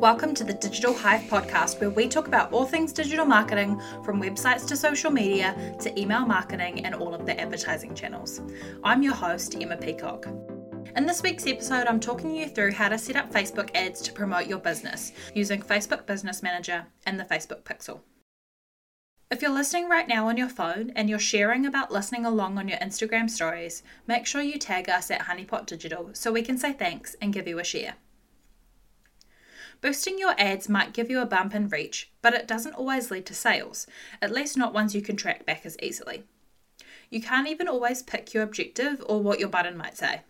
Welcome to the Digital Hive podcast, where we talk about all things digital marketing from websites to social media to email marketing and all of the advertising channels. I'm your host, Emma Peacock. In this week's episode, I'm talking you through how to set up Facebook ads to promote your business using Facebook Business Manager and the Facebook Pixel. If you're listening right now on your phone and you're sharing about listening along on your Instagram stories, make sure you tag us at Honeypot Digital so we can say thanks and give you a share. Boosting your ads might give you a bump in reach, but it doesn't always lead to sales, at least not ones you can track back as easily. You can't even always pick your objective or what your button might say.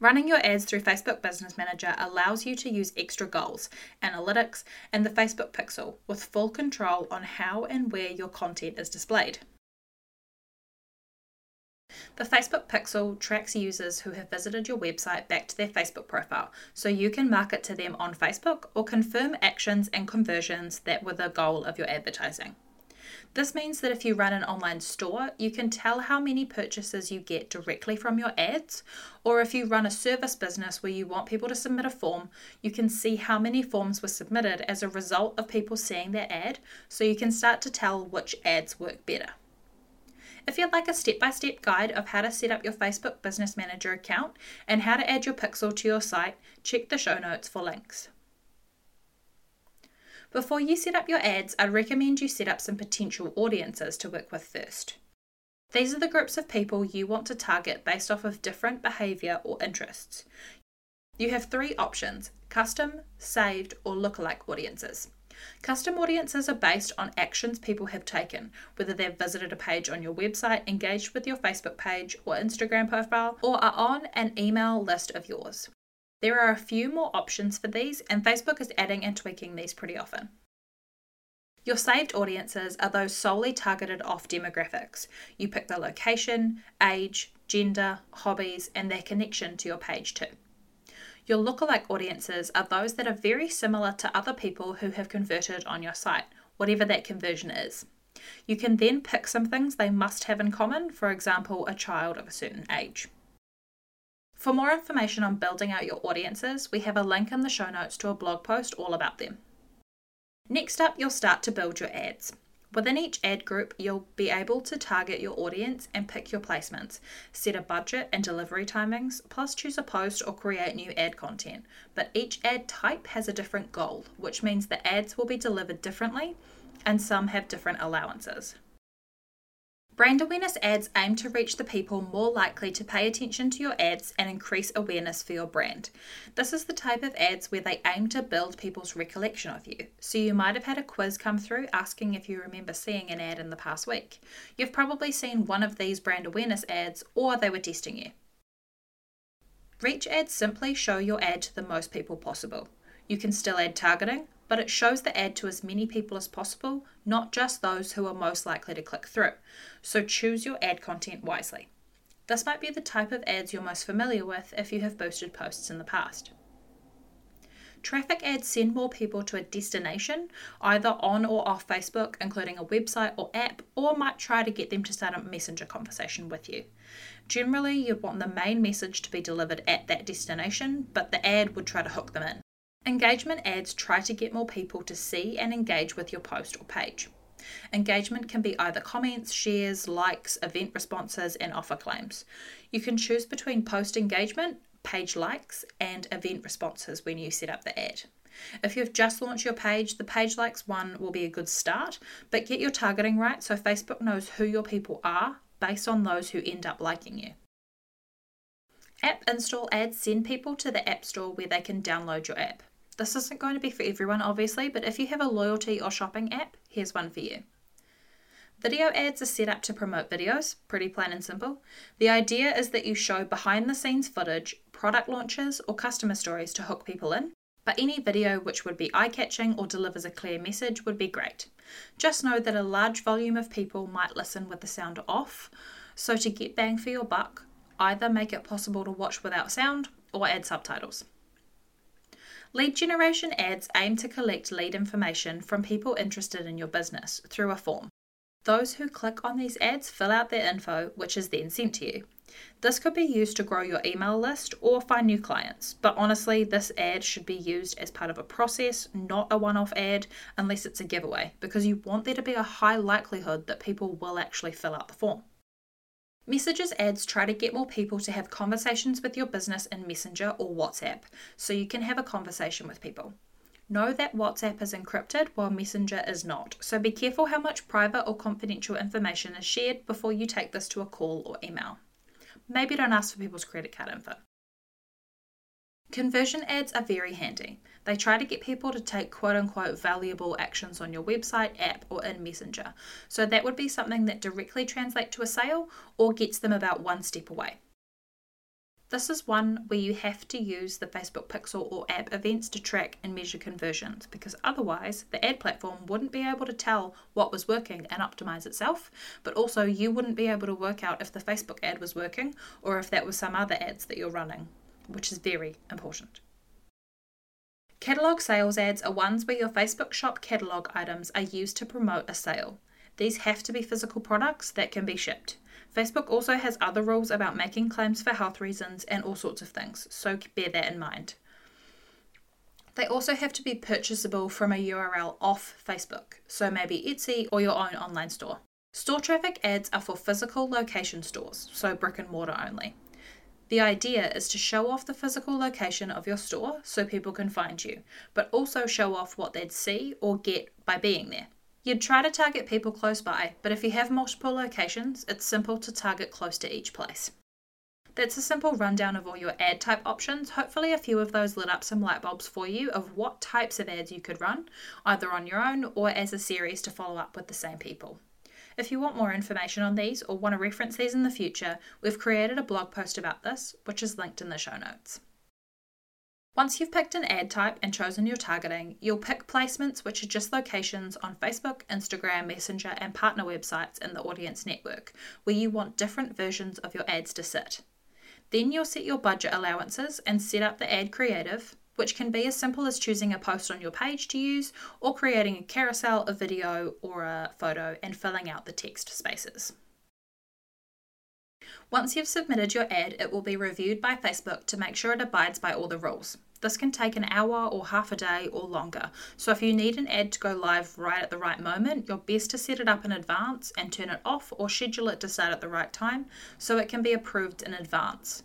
Running your ads through Facebook Business Manager allows you to use extra goals, analytics, and the Facebook Pixel with full control on how and where your content is displayed. The Facebook Pixel tracks users who have visited your website back to their Facebook profile, so you can market to them on Facebook or confirm actions and conversions that were the goal of your advertising. This means that if you run an online store, you can tell how many purchases you get directly from your ads, or if you run a service business where you want people to submit a form, you can see how many forms were submitted as a result of people seeing that ad, so you can start to tell which ads work better. If you'd like a step by step guide of how to set up your Facebook Business Manager account and how to add your pixel to your site, check the show notes for links. Before you set up your ads, I'd recommend you set up some potential audiences to work with first. These are the groups of people you want to target based off of different behaviour or interests. You have three options custom, saved, or lookalike audiences. Custom audiences are based on actions people have taken, whether they've visited a page on your website, engaged with your Facebook page or Instagram profile, or are on an email list of yours. There are a few more options for these, and Facebook is adding and tweaking these pretty often. Your saved audiences are those solely targeted off demographics. You pick the location, age, gender, hobbies, and their connection to your page too. Your lookalike audiences are those that are very similar to other people who have converted on your site, whatever that conversion is. You can then pick some things they must have in common, for example, a child of a certain age. For more information on building out your audiences, we have a link in the show notes to a blog post all about them. Next up, you'll start to build your ads. Within each ad group, you'll be able to target your audience and pick your placements, set a budget and delivery timings, plus choose a post or create new ad content. But each ad type has a different goal, which means the ads will be delivered differently and some have different allowances. Brand awareness ads aim to reach the people more likely to pay attention to your ads and increase awareness for your brand. This is the type of ads where they aim to build people's recollection of you. So you might have had a quiz come through asking if you remember seeing an ad in the past week. You've probably seen one of these brand awareness ads or they were testing you. Reach ads simply show your ad to the most people possible. You can still add targeting, but it shows the ad to as many people as possible, not just those who are most likely to click through. So choose your ad content wisely. This might be the type of ads you're most familiar with if you have boosted posts in the past. Traffic ads send more people to a destination, either on or off Facebook, including a website or app, or might try to get them to start a messenger conversation with you. Generally, you'd want the main message to be delivered at that destination, but the ad would try to hook them in. Engagement ads try to get more people to see and engage with your post or page. Engagement can be either comments, shares, likes, event responses, and offer claims. You can choose between post engagement, page likes, and event responses when you set up the ad. If you've just launched your page, the page likes one will be a good start, but get your targeting right so Facebook knows who your people are based on those who end up liking you. App install ads send people to the App Store where they can download your app. This isn't going to be for everyone, obviously, but if you have a loyalty or shopping app, here's one for you. Video ads are set up to promote videos, pretty plain and simple. The idea is that you show behind the scenes footage, product launches, or customer stories to hook people in, but any video which would be eye catching or delivers a clear message would be great. Just know that a large volume of people might listen with the sound off, so to get bang for your buck, either make it possible to watch without sound or add subtitles. Lead generation ads aim to collect lead information from people interested in your business through a form. Those who click on these ads fill out their info, which is then sent to you. This could be used to grow your email list or find new clients, but honestly, this ad should be used as part of a process, not a one off ad, unless it's a giveaway, because you want there to be a high likelihood that people will actually fill out the form. Messages ads try to get more people to have conversations with your business in Messenger or WhatsApp so you can have a conversation with people. Know that WhatsApp is encrypted while Messenger is not, so be careful how much private or confidential information is shared before you take this to a call or email. Maybe don't ask for people's credit card info. Conversion ads are very handy. They try to get people to take quote unquote valuable actions on your website, app, or in Messenger. So that would be something that directly translates to a sale or gets them about one step away. This is one where you have to use the Facebook Pixel or app events to track and measure conversions because otherwise the ad platform wouldn't be able to tell what was working and optimize itself, but also you wouldn't be able to work out if the Facebook ad was working or if that was some other ads that you're running, which is very important. Catalogue sales ads are ones where your Facebook shop catalogue items are used to promote a sale. These have to be physical products that can be shipped. Facebook also has other rules about making claims for health reasons and all sorts of things, so bear that in mind. They also have to be purchasable from a URL off Facebook, so maybe Etsy or your own online store. Store traffic ads are for physical location stores, so brick and mortar only. The idea is to show off the physical location of your store so people can find you, but also show off what they'd see or get by being there. You'd try to target people close by, but if you have multiple locations, it's simple to target close to each place. That's a simple rundown of all your ad type options. Hopefully, a few of those lit up some light bulbs for you of what types of ads you could run, either on your own or as a series to follow up with the same people. If you want more information on these or want to reference these in the future, we've created a blog post about this, which is linked in the show notes. Once you've picked an ad type and chosen your targeting, you'll pick placements which are just locations on Facebook, Instagram, Messenger, and partner websites in the audience network where you want different versions of your ads to sit. Then you'll set your budget allowances and set up the ad creative, which can be as simple as choosing a post on your page to use or creating a carousel, a video, or a photo and filling out the text spaces. Once you've submitted your ad, it will be reviewed by Facebook to make sure it abides by all the rules. This can take an hour or half a day or longer. So if you need an ad to go live right at the right moment, you're best to set it up in advance and turn it off or schedule it to start at the right time so it can be approved in advance.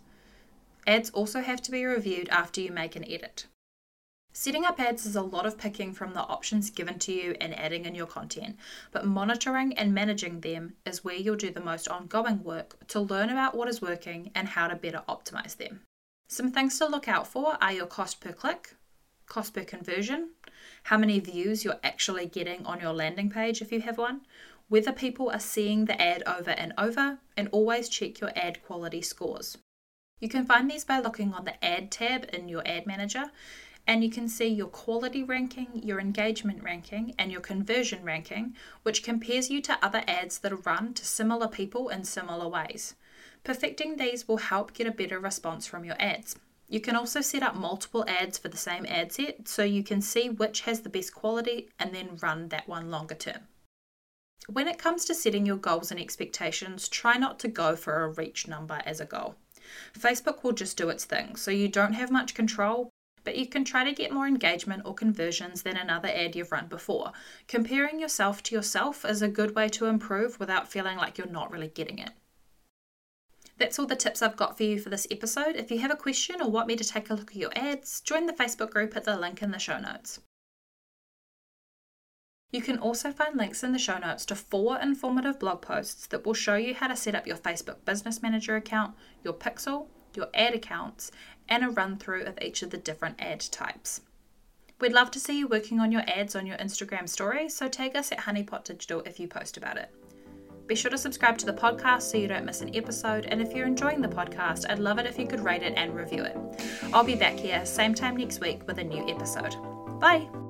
Ads also have to be reviewed after you make an edit. Setting up ads is a lot of picking from the options given to you and adding in your content, but monitoring and managing them is where you'll do the most ongoing work to learn about what is working and how to better optimize them. Some things to look out for are your cost per click, cost per conversion, how many views you're actually getting on your landing page if you have one, whether people are seeing the ad over and over, and always check your ad quality scores. You can find these by looking on the Ad tab in your Ad Manager and you can see your quality ranking, your engagement ranking, and your conversion ranking, which compares you to other ads that are run to similar people in similar ways. Perfecting these will help get a better response from your ads. You can also set up multiple ads for the same ad set so you can see which has the best quality and then run that one longer term. When it comes to setting your goals and expectations, try not to go for a reach number as a goal. Facebook will just do its thing, so you don't have much control, but you can try to get more engagement or conversions than another ad you've run before. Comparing yourself to yourself is a good way to improve without feeling like you're not really getting it. That's all the tips I've got for you for this episode. If you have a question or want me to take a look at your ads, join the Facebook group at the link in the show notes. You can also find links in the show notes to four informative blog posts that will show you how to set up your Facebook Business Manager account, your Pixel, your ad accounts, and a run through of each of the different ad types. We'd love to see you working on your ads on your Instagram story, so tag us at Honeypot Digital if you post about it. Be sure to subscribe to the podcast so you don't miss an episode, and if you're enjoying the podcast, I'd love it if you could rate it and review it. I'll be back here same time next week with a new episode. Bye!